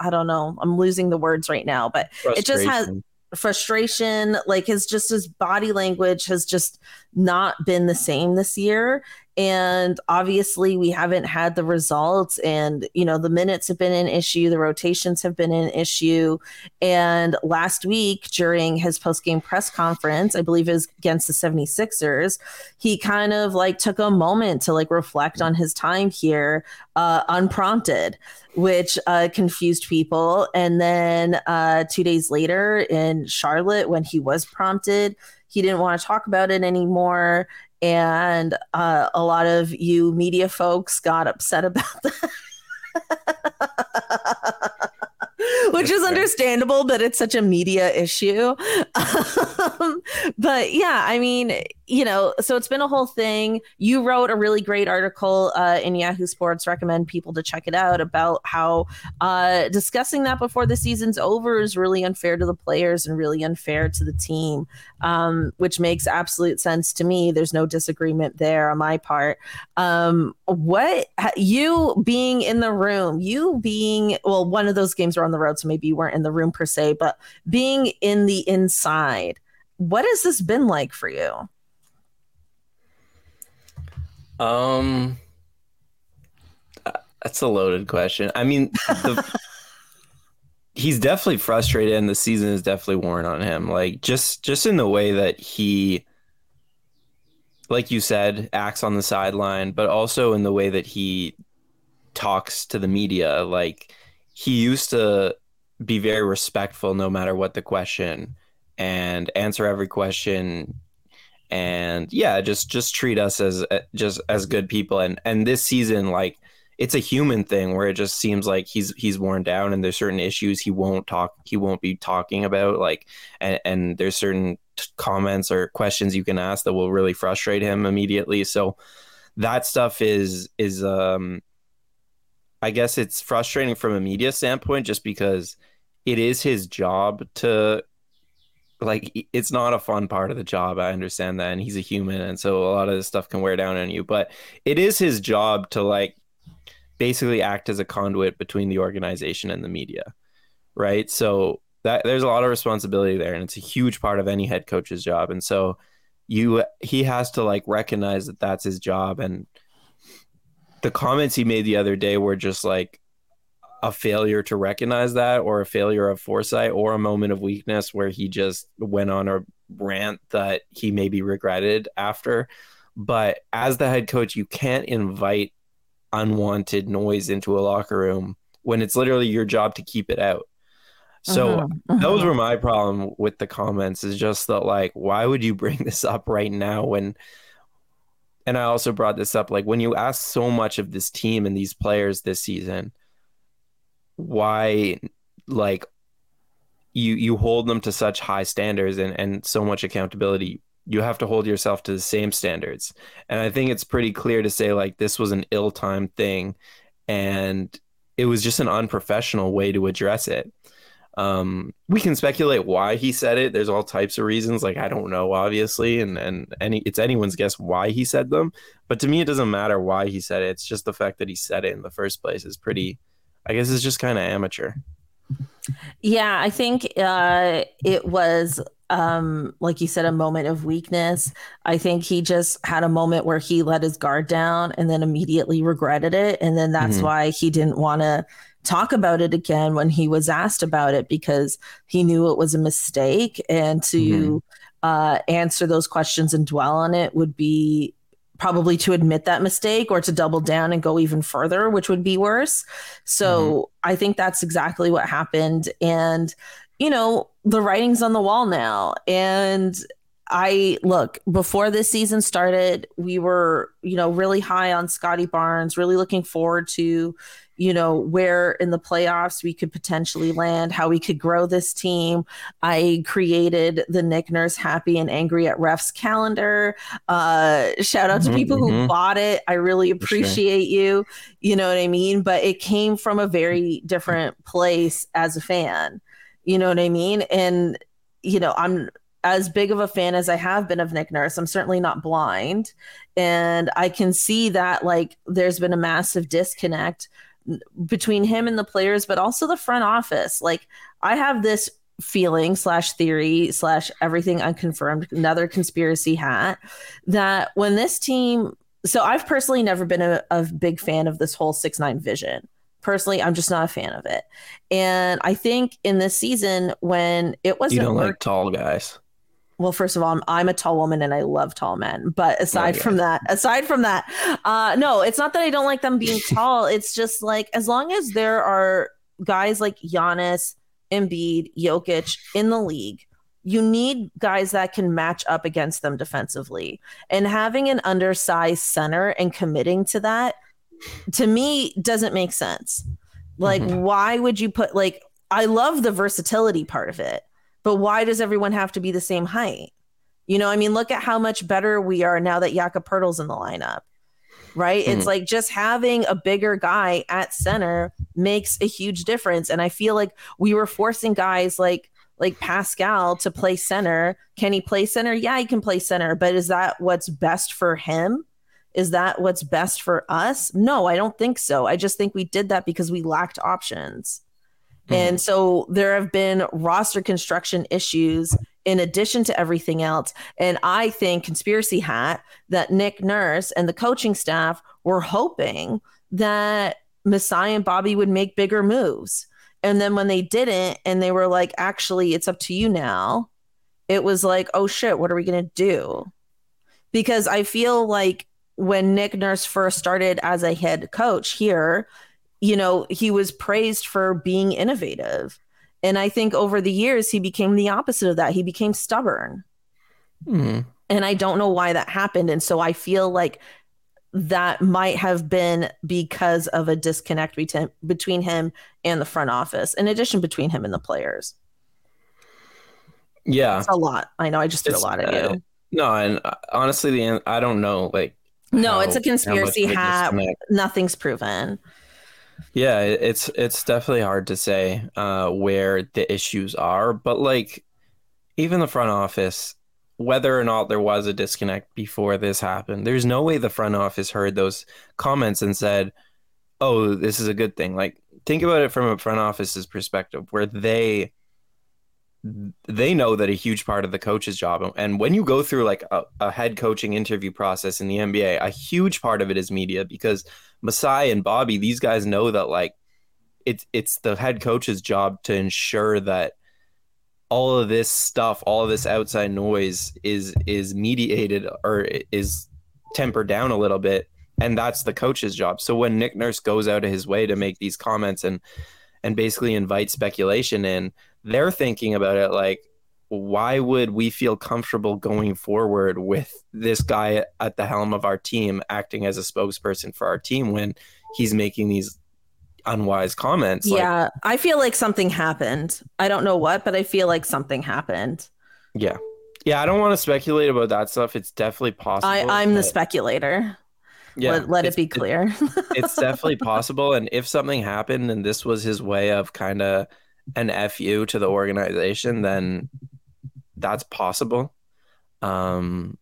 S1: I don't know, I'm losing the words right now, but it just has frustration. Like his, just his body language has just not been the same this year and obviously we haven't had the results. And you know the minutes have been an issue the rotations have been an issue. And last week during his post-game press conference i believe it was against the 76ers he kind of like took a moment to like reflect on his time here uh, unprompted which uh, confused people. And then uh, two days later in charlotte when he was prompted he didn't want to talk about it anymore and uh, a lot of you media folks got upset about that. which is understandable but it's such a media issue um, but yeah i mean you know so it's been a whole thing. You wrote a really great article uh, in yahoo sports recommend people to check it out about how uh, discussing that before the season's over is really unfair to the players and really unfair to the team um, which makes absolute sense to me. There's no disagreement there on my part. Um, what you being in the room you being well one of those games were on the road so maybe you weren't in the room per se but being in the inside what has this been like for you
S2: um that's a loaded question. I mean the, he's definitely frustrated and the season is definitely worn on him. Like just just in the way that he like you said acts on the sideline but also in the way that he talks to the media. Like he used to be very respectful no matter what the question and answer every question and yeah just just treat us as uh, just as good people. And and this season like it's a human thing where it just seems like he's he's worn down and there's certain issues he won't talk he won't be talking about like and, and there's certain comments or questions you can ask that will really frustrate him immediately. So that stuff is is um I guess it's frustrating from a media standpoint just because it is his job to like it's not a fun part of the job. I understand that and he's a human and so a lot of this stuff can wear down on you, but it is his job to like basically act as a conduit between the organization and the media. Right? So that there's a lot of responsibility there and it's a huge part of any head coach's job and so you he has to like recognize that that's his job and the comments he made the other day were just like a failure to recognize that or a failure of foresight or a moment of weakness where he just went on a rant that he maybe regretted after. But as the head coach, you can't invite unwanted noise into a locker room when it's literally your job to keep it out. So uh-huh, uh-huh. those were my problem with the comments is just that like why would you bring this up right now when and I also brought this up like when you ask so much of this team and these players this season, why like you you hold them to such high standards and and so much accountability you have to hold yourself to the same standards and i think it's pretty clear to say like this was an ill-timed thing and it was just an unprofessional way to address it um, we can speculate why he said it. There's all types of reasons. Like I don't know, obviously, and and any it's anyone's guess why he said them. But to me, it doesn't matter why he said it. It's just the fact that he said it in the first place is pretty. I guess it's just kind of amateur.
S1: Yeah, I think uh, it was um, like you said, a moment of weakness. I think he just had a moment where he let his guard down and then immediately regretted it. And then that's mm-hmm. why he didn't want to talk about it again when he was asked about it because he knew it was a mistake and to mm-hmm. uh, answer those questions and dwell on it would be probably to admit that mistake or to double down and go even further which would be worse so mm-hmm. i think that's exactly what happened and you know, the writing's on the wall now. And I look before this season started, we were, you know, really high on Scotty Barnes, really looking forward to, you know, where in the playoffs we could potentially land, how we could grow this team. I created the Nick Nurse Happy and Angry at Refs calendar. Uh, shout out to mm-hmm, people mm-hmm. who bought it. I really appreciate sure. you. You know what I mean? But it came from a very different place as a fan. You know what I mean? And, you know, I'm as big of a fan as I have been of Nick Nurse, I'm certainly not blind. And I can see that like there's been a massive disconnect between him and the players, but also the front office. Like I have this feeling slash theory slash everything unconfirmed, another conspiracy hat that when this team so I've personally never been a, a big fan of this whole six nine vision. Personally i'm just not a fan of it. And i think in this season when it wasn't
S2: you don't work- like tall guys
S1: well first of all I'm, I'm, a tall woman and i love tall men but aside from that aside from that uh no it's not that i don't like them being tall. It's just like as long as there are guys like Giannis, Embiid, Jokic in the league you need guys that can match up against them defensively. And having an undersized center and committing to that to me doesn't make sense. Like mm-hmm. why would you put like i love the versatility part of it but why does everyone have to be the same height? You know, I mean, look at how much better we are now that Jakob Poeltl's in the lineup, right? Mm-hmm. It's like just having a bigger guy at center makes a huge difference. And I feel like we were forcing guys like like Pascal to play center. Can he play center? Yeah, he can play center, but is that what's best for him? Is that what's best for us? No, I don't think so. I just think we did that because we lacked options. Mm-hmm. And so there have been roster construction issues in addition to everything else. And I think, conspiracy hat, that Nick Nurse and the coaching staff were hoping that Masai and Bobby would make bigger moves. And then when they didn't, and they were like, actually, it's up to you now, it was like, oh shit, what are we going to do? Because I feel like when Nick Nurse first started as a head coach here, you know, he was praised for being innovative. And I think over the years, he became the opposite of that. He became stubborn. Mm. And I don't know why that happened. And so I feel like that might have been because of a disconnect between, between him and the front office, in addition between him and the players.
S2: Yeah.
S1: It's a lot. I know I just threw a lot at you. Uh,
S2: no, and uh, honestly, the I don't know. Like,
S1: no, how, it's a conspiracy hat. Nothing's proven.
S2: Yeah, it's it's definitely hard to say uh, where the issues are, but like even the front office, whether or not there was a disconnect before this happened, there's no way the front office heard those comments and said, "Oh, this is a good thing." Like think about it from a front office's perspective, where they they know that a huge part of the coach's job. And when you go through like a, a, head coaching interview process in the nba a huge part of it is media because masai and bobby these guys know that like it's it's the head coach's job to ensure that all of this stuff all of this outside noise is is mediated or is tempered down a little bit. And that's the coach's job. So when nick nurse goes out of his way to make these comments and and basically invite speculation in they're thinking about it like why would we feel comfortable going forward with this guy at the helm of our team acting as a spokesperson for our team when he's making these unwise comments?
S1: Yeah like, i feel like something happened. I don't know what but i feel like something happened.
S2: Yeah. Yeah i don't want to speculate about that stuff. It's definitely possible
S1: I, i'm the speculator. Yeah let, let it be clear.
S2: it's definitely possible and if something happened and this was his way of kind of an fu to the organization, then that's possible. Um,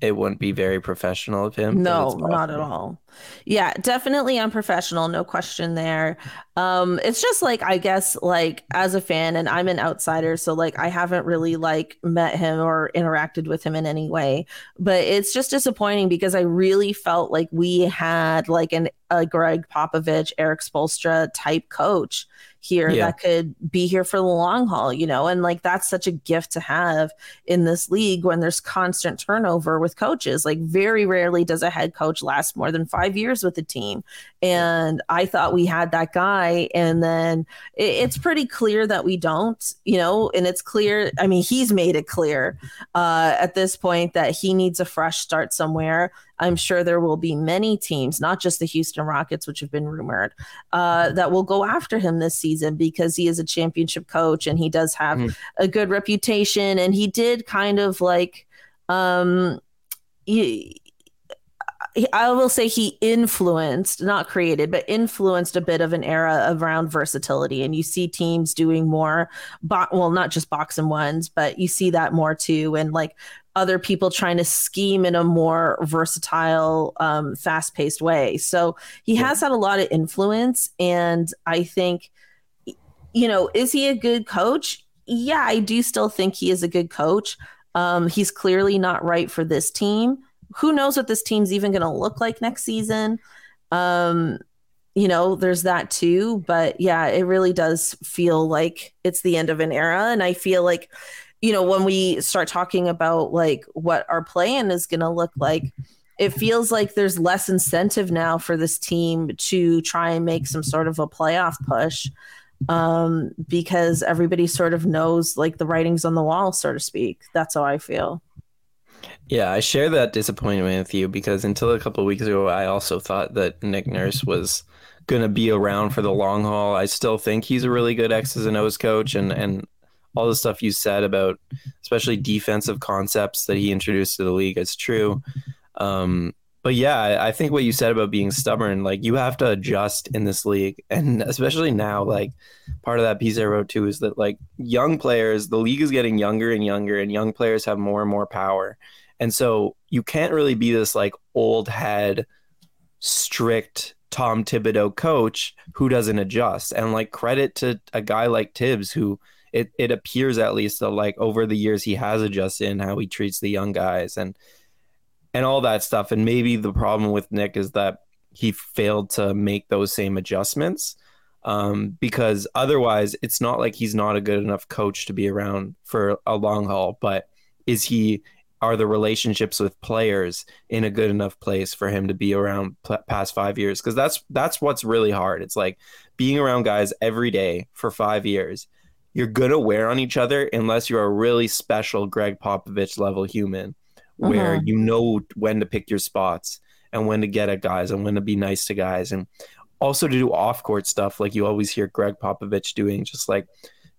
S2: it wouldn't be very professional of him.
S1: No, not at all. Yeah, definitely unprofessional, no question there. Um, it's just like I guess like as a fan, and I'm an outsider, so like I haven't really like met him or interacted with him in any way. But it's just disappointing because I really felt like we had like an a Gregg Popovich, erik Spoelstra type coach here
S2: Yeah.
S1: that could be here for the long haul, you know, and like that's such a gift to have in this league when there's constant turnover with coaches. Like very rarely does a head coach last more than five years with a team. And I thought we had that guy, and then it, it's pretty clear that we don't, you know, and it's clear. I mean, he's made it clear uh, at this point that he needs a fresh start somewhere. I'm sure there will be many teams, not just the Houston Rockets, which have been rumored, uh, that will go after him this season because he is a championship coach and he does have
S2: Mhm.
S1: a good reputation. And he did kind of like, um, he, I will say he influenced, not created, but influenced a bit of an era around versatility. And you see teams doing more, bo- well, not just box and ones, but you see that more too. And like other people trying to scheme in a more versatile, um, fast paced way. So he
S2: Yeah.
S1: has had a lot of influence. And I think, you know, is he a good coach? Yeah, I do still think he is a good coach. Um, he's clearly not right for this team. Who knows what this team's even going to look like next season? Um, you know, there's that too. But yeah, it really does feel like it's the end of an era. And I feel like, you know, when we start talking about like what our plan is going to look like, it feels like there's less incentive now for this team to try and make some sort of a playoff push um, because everybody sort of knows like the writings on the wall, so to speak. That's how I feel.
S2: Yeah, I share that disappointment with you because until a couple weeks ago, I also thought that Nick Nurse was going to be around for the long haul. I still think he's a really good X's and O's coach, and and all the stuff you said about especially defensive concepts that he introduced to the league is true. Um, but yeah, I, think what you said about being stubborn, like you have to adjust in this league, and especially now, like part of that piece I wrote too is that like young players, the league is getting younger and younger, and young players have more and more power. And so you can't really be this like old head, strict Tom Thibodeau coach who doesn't adjust. And like credit to a guy like Thibs who it, it appears at least that like over the years he has adjusted in how he treats the young guys and and all that stuff. And maybe the problem with Nick is that he failed to make those same adjustments. Um, because otherwise it's not like he's not a good enough coach to be around for a long haul, but is he are the relationships with players in a good enough place for him to be around past five years because that's that's what's really hard it's like being around guys every day for five years you're gonna wear on each other unless you're a really special gregg popovich level human where
S1: Mhm.
S2: you know when to pick your spots and when to get at guys and when to be nice to guys and also to do off court stuff like you always hear gregg popovich doing just like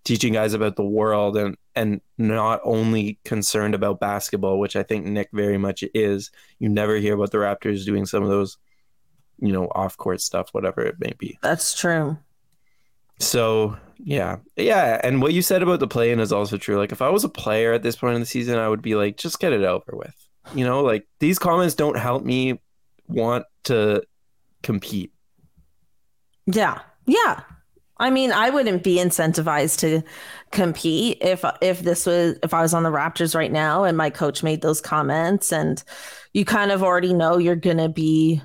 S2: teaching guys about the world and and not only concerned about basketball, which I think Nick very much is. You never hear about the Raptors doing some of those, you know, off court stuff, whatever it may be.
S1: That's true.
S2: So yeah, yeah. And what you said about the play in is also true. Like if I was a player at this point in the season, I would be like, just get it over with. You know, like these comments don't help me want to compete.
S1: Yeah. Yeah. I mean, I wouldn't be incentivized to compete if if this was if I was on the Raptors right now and my coach made those comments and you kind of already know you're to be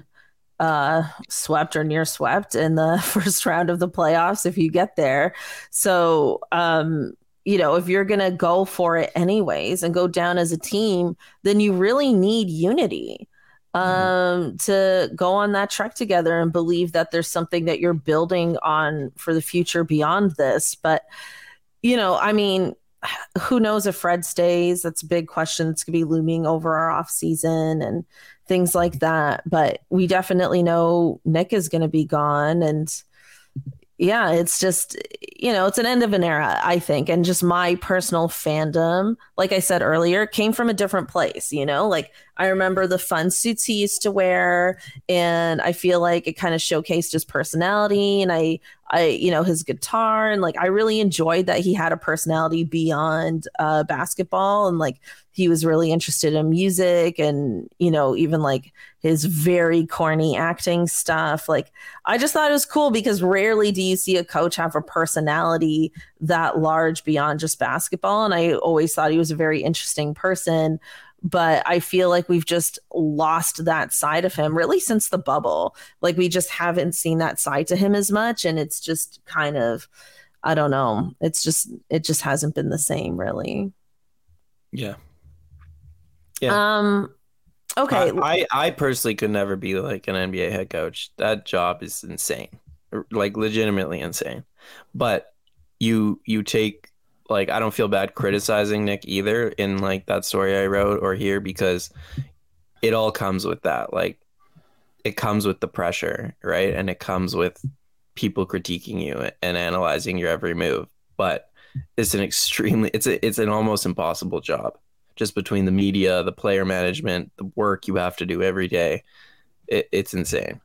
S1: uh swept or near swept in the first round of the playoffs if you get there. So, um you know, if you're going to go for it anyways and go down as a team, then you really need unity um to go on that trek together and believe that there's something that you're building on for the future beyond this. But you know i mean who knows if fred stays? That's a big question that's going to be looming over our off season and things like that but we definitely know nick is going to be gone and yeah it's just you know it's an end of an era i think and just my personal fandom like i said earlier came from a different place you know? Like i remember the fun suits he used to wear and i feel like it kind of showcased his personality and i i you know his guitar and like i really enjoyed that he had a personality beyond uh basketball and like he was really interested in music and you know even like his very corny acting stuff like i just thought it was cool because rarely do you see a coach have a personality that large beyond just basketball and i always thought he was a very interesting person but I feel like we've just lost that side of him really since the bubble. Like we just haven't seen that side to him as much. And it's just kind of, I don't know. It's just, it just hasn't been the same really.
S2: Yeah.
S1: Yeah. Um, okay.
S2: I, I, I personally could never be like an NBA head coach. That job is insane, like legitimately insane. But you, you take like I don't feel bad criticizing Nick either in like that story I wrote or here because it all comes with that. Like it comes with the pressure, right? And it comes with people critiquing you and analyzing your every move. But it's an extremely it's a, it's an almost impossible job just between the media, the player management, the work you have to do every day. It, it's insane.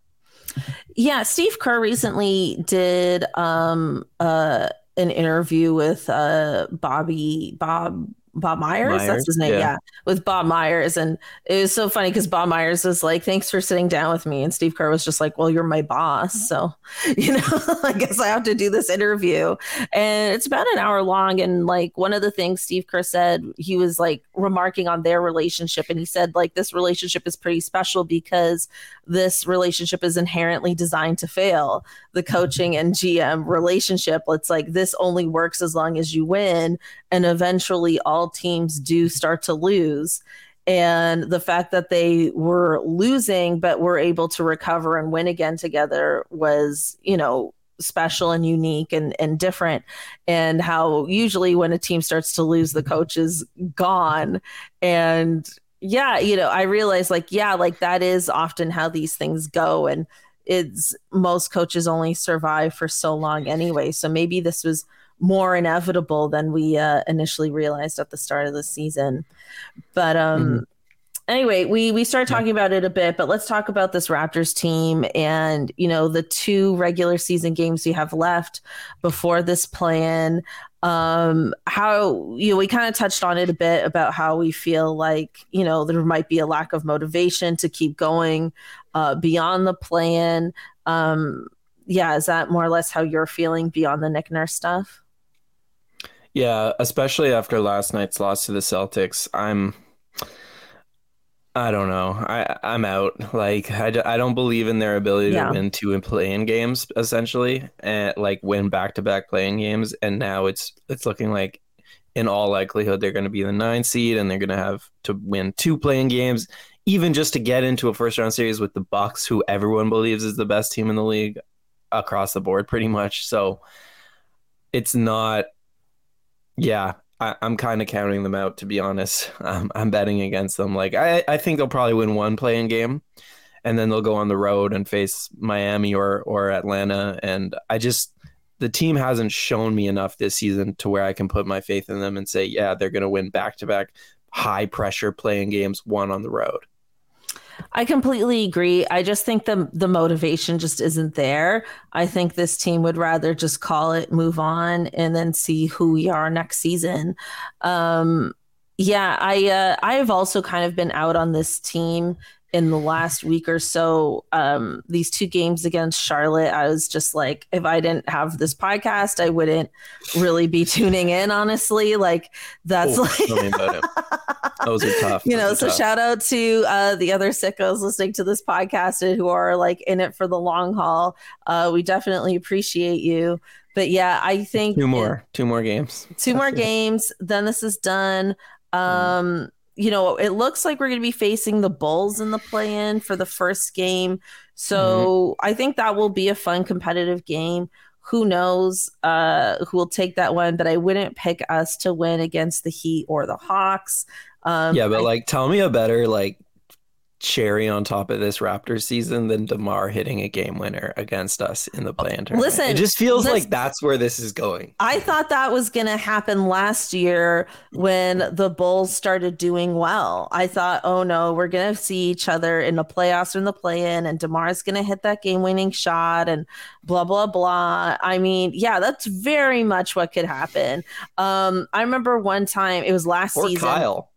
S1: Yeah, Steve Kerr recently did um uh an interview with uh Bobby Bob Bob Myers, Myers, that's his name, yeah. yeah. with Bob Myers, and it was so funny because Bob Myers was like, "Thanks for sitting down with me," and Steve Kerr was just like, "Well, you're my boss, mm-hmm. so you know, I guess I have to do this interview." And it's about an hour long, and like one of the things Steve Kerr said, he was like remarking on their relationship, and he said like this relationship is pretty special because this relationship is inherently designed to fail. The mm-hmm. coaching and GM relationship, it's like this only works as long as you win. And eventually, all teams do start to lose. And the fact that they were losing, but were able to recover and win again together was, you know, special and unique and, and different and how usually when a team starts to lose the coach is gone and yeah, you know, I realize like, yeah, like that is often how these things go. And it's most coaches only survive for so long anyway. So maybe this was more inevitable than we uh, initially realized at the start of the season. But um, mm-hmm. anyway, we we started talking about it a bit, but let's talk about this Raptors team and you know the two regular season games we have left before this plan um how you know we kind of touched on it a bit about how we feel like you know there might be a lack of motivation to keep going uh beyond the plan um yeah is that more or less how you're feeling beyond the nick nurse stuff
S2: yeah especially after last night's loss to the celtics i'm I don't know. I I'm out. Like I, I don't believe in their ability yeah. to win two and play-in games essentially, and like win back-to-back play-in games. And now it's it's looking like, in all likelihood, they're going to be the nine seed, and they're going to have to win two play-in games, even just to get into a first-round series with the Bucks, who everyone believes is the best team in the league across the board, pretty much. So it's not. Yeah, I, am kind of counting them out to be honest. Um, I'm betting against them. Like I, I think they'll probably win one play-in game, and then they'll go on the road and face Miami or or Atlanta. And I just the team hasn't shown me enough this season to where I can put my faith in them and say, yeah, they're going to win back to back high pressure play-in games, one on the road.
S1: I completely agree. I just think the the motivation just isn't there. I think this team would rather just call it, move on, and then see who we are next season. Um, yeah, I uh, I have also kind of been out on this team in the last week or so. Um, these two games against Charlotte, I was just like, if I didn't have this podcast, I wouldn't really be tuning in. Honestly, like that's like
S2: those are tough.
S1: You know, so
S2: tough.
S1: shout out to uh, the other sickos listening to this podcast who are like in it for the long haul. Uh, we definitely appreciate you. But yeah, I think
S2: two more, it, two more games,
S1: two more games. Then this is done. Um, you know, it looks like we're going to be facing the Bulls in the play in for the first game. So mm-hmm. I think that will be a fun competitive game. Who knows uh, who will take that one, but I wouldn't pick us to win against the Heat or the Hawks.
S2: Um, yeah, but I, like, tell me a better like cherry on top of this Raptors season than DeMar hitting a game winner against us in the play-in tournament. Listen, it just feels like that's where this is going.
S1: I thought that was going to happen last year when the Bulls started doing well. I thought, oh no, we're going to see each other in the playoffs or in the play-in, and DeMar's going to hit that game-winning shot, and blah blah blah. I mean, yeah, that's very much what could happen. Um, I remember one time it was last
S2: or
S1: season.
S2: Kyle.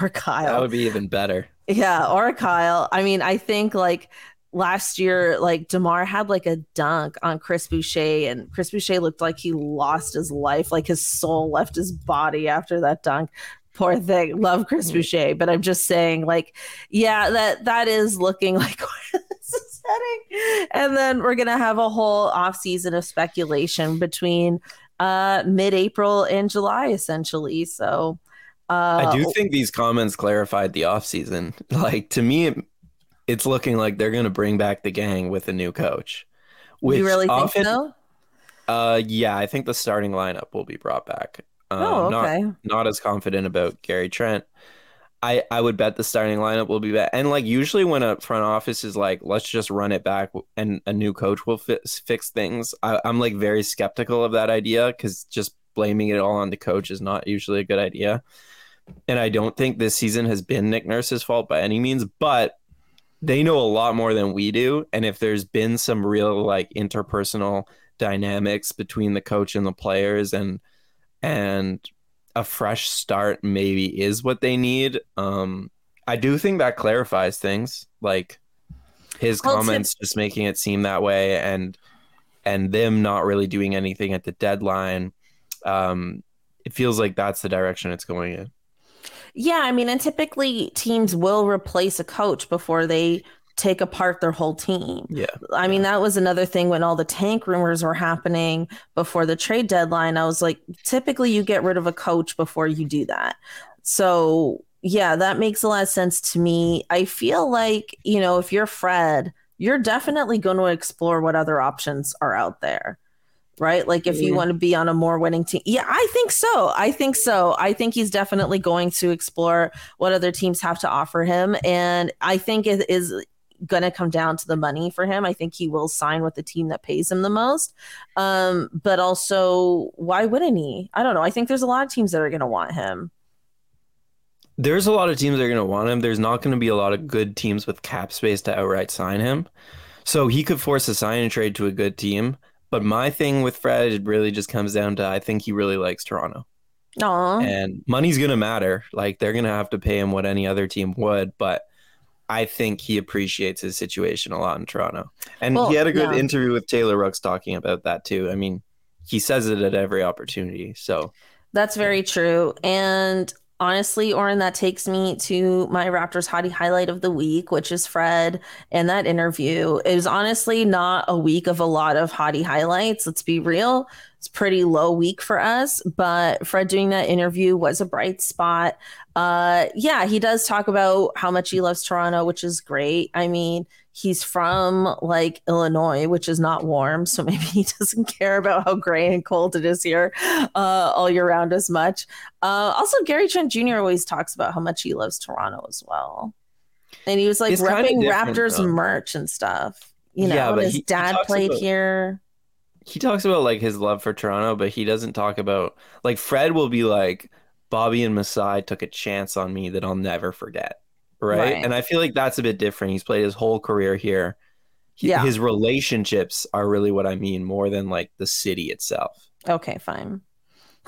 S1: Or Kyle.
S2: That would be even better.
S1: Yeah, or Kyle. I mean, I think like last year, like DeMar had like a dunk on Chris Boucher, and Chris Boucher looked like he lost his life, like his soul left his body after that dunk. poor thing. Love Chris
S2: Mm-hmm.
S1: Boucher, but I'm just saying, like, yeah, that that is looking like where this is heading. And then we're gonna have a whole off season of speculation between uh mid-April and July, essentially. So uh
S2: I do think these comments clarified the offseason. Like to me, it, it's looking like they're going to bring back the gang with a new coach. Which
S1: you really
S2: often,
S1: think so?
S2: Uh, yeah, I think the starting lineup will be brought back. Um,
S1: oh,
S2: not,
S1: okay.
S2: not as confident about Gary Trent. I, I would bet the starting lineup will be back. And like usually when a front office is like, let's just run it back and a new coach will fix, fix things. I, I'm like very skeptical of that idea because just blaming it all on the coach is not usually a good idea. And I don't think this season has been Nick Nurse's fault by any means, but they know a lot more than we do. And if there's been some real like interpersonal dynamics between the coach and the players and and a fresh start maybe is what they need. Um I do think that clarifies things. Like his
S1: Well,
S2: comments just making it seem that way and and them not really doing anything at the deadline. Um it feels like that's the direction it's going in.
S1: Yeah, I mean, and typically teams will replace a coach before they take apart their whole team.
S2: Yeah.
S1: I mean, that was another thing when all the tank rumors were happening before the trade deadline. I was like, typically you get rid of a coach before you do that. So, yeah, that makes a lot of sense to me. I feel like, you know, if you're Fred, you're definitely going to explore what other options are out there. Right. Like if you
S2: Mhm.
S1: want to be on a more winning team. Yeah, I think so. I think so. I think he's definitely going to explore what other teams have to offer him. And I think it is going to come down to the money for him. I think he will sign with the team that pays him the most. Um, but also, why wouldn't he? I don't know. I think there's a lot of teams that are going to want him.
S2: There's a lot of teams that are going to want him. There's not going to be a lot of good teams with cap space to outright sign him. So he could force a sign and trade to a good team. But my thing with Fred it really just comes down to I think he really likes Toronto.
S1: Aw.
S2: And money's going to matter. Like they're going to have to pay him what any other team would. But I think he appreciates his situation a lot in Toronto. And
S1: Well,
S2: he had a good
S1: yeah.
S2: interview with Taylor Rooks talking about that too. I mean, he says it at every opportunity. So
S1: That's very true. And honestly, Oren, that takes me to my Raptors hottie highlight of the week, which is Fred and that interview. It was honestly not a week of a lot of hottie highlights. Let's be real. It's pretty low week for us, but Fred doing that interview was a bright spot. Uh yeah, he does talk about how much he loves Toronto, which is great. I mean, he's from like Illinois, which is not warm, so maybe he doesn't care about how gray and cold it is here uh, all year round as much. Uh, also, Gary Trent Jr. always talks about how much he loves Toronto as well, and he was like
S2: It's
S1: repping Raptors
S2: though.
S1: merch and stuff. You know,
S2: Yeah, but
S1: his
S2: he- he
S1: dad
S2: talks
S1: played
S2: about-
S1: here.
S2: he talks about like his love for Toronto, but he doesn't talk about like Fred will be like Bobby and Masai took a chance on me that I'll never forget. Right?
S1: Right.
S2: And I feel like that's a bit different. He's played his whole career here. He-
S1: Yeah.
S2: His relationships are really what I mean more than like the city itself.
S1: Okay, fine.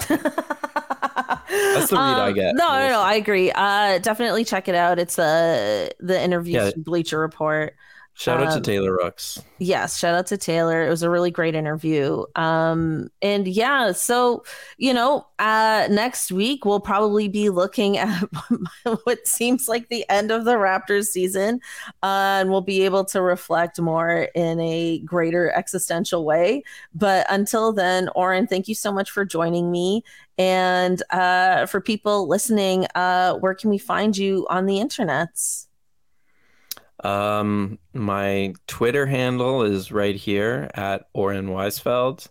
S2: That's the read I get.
S1: No, no, no. I agree. Uh, definitely check it out. It's uh, the interview
S2: Yeah.
S1: Bleacher Report.
S2: Shout out to
S1: Um,
S2: Taylor Rooks.
S1: yes shout out to taylor. It was a really great interview. Um and yeah so you know uh next week we'll probably be looking at what seems like the end of the raptors season uh, and we'll be able to reflect more in a greater existential way. But until then oren thank you so much for joining me. And uh for people listening uh where can we find you on the internets
S2: Um, my Twitter handle is right here at Oren Weisfeld.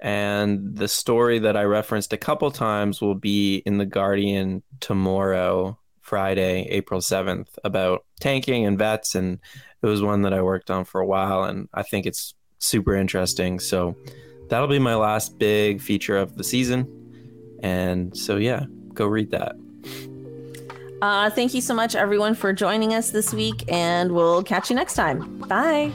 S2: And the story that I referenced a couple times will be in The Guardian tomorrow, Friday, April 7th, about tanking and vets. And it was one that I worked on for a while, and I think it's super interesting. So that'll be my last big feature of the season. And so, yeah, go read that.
S1: Uh, thank you so much, everyone, for joining us this week, and we'll catch you next time. Bye.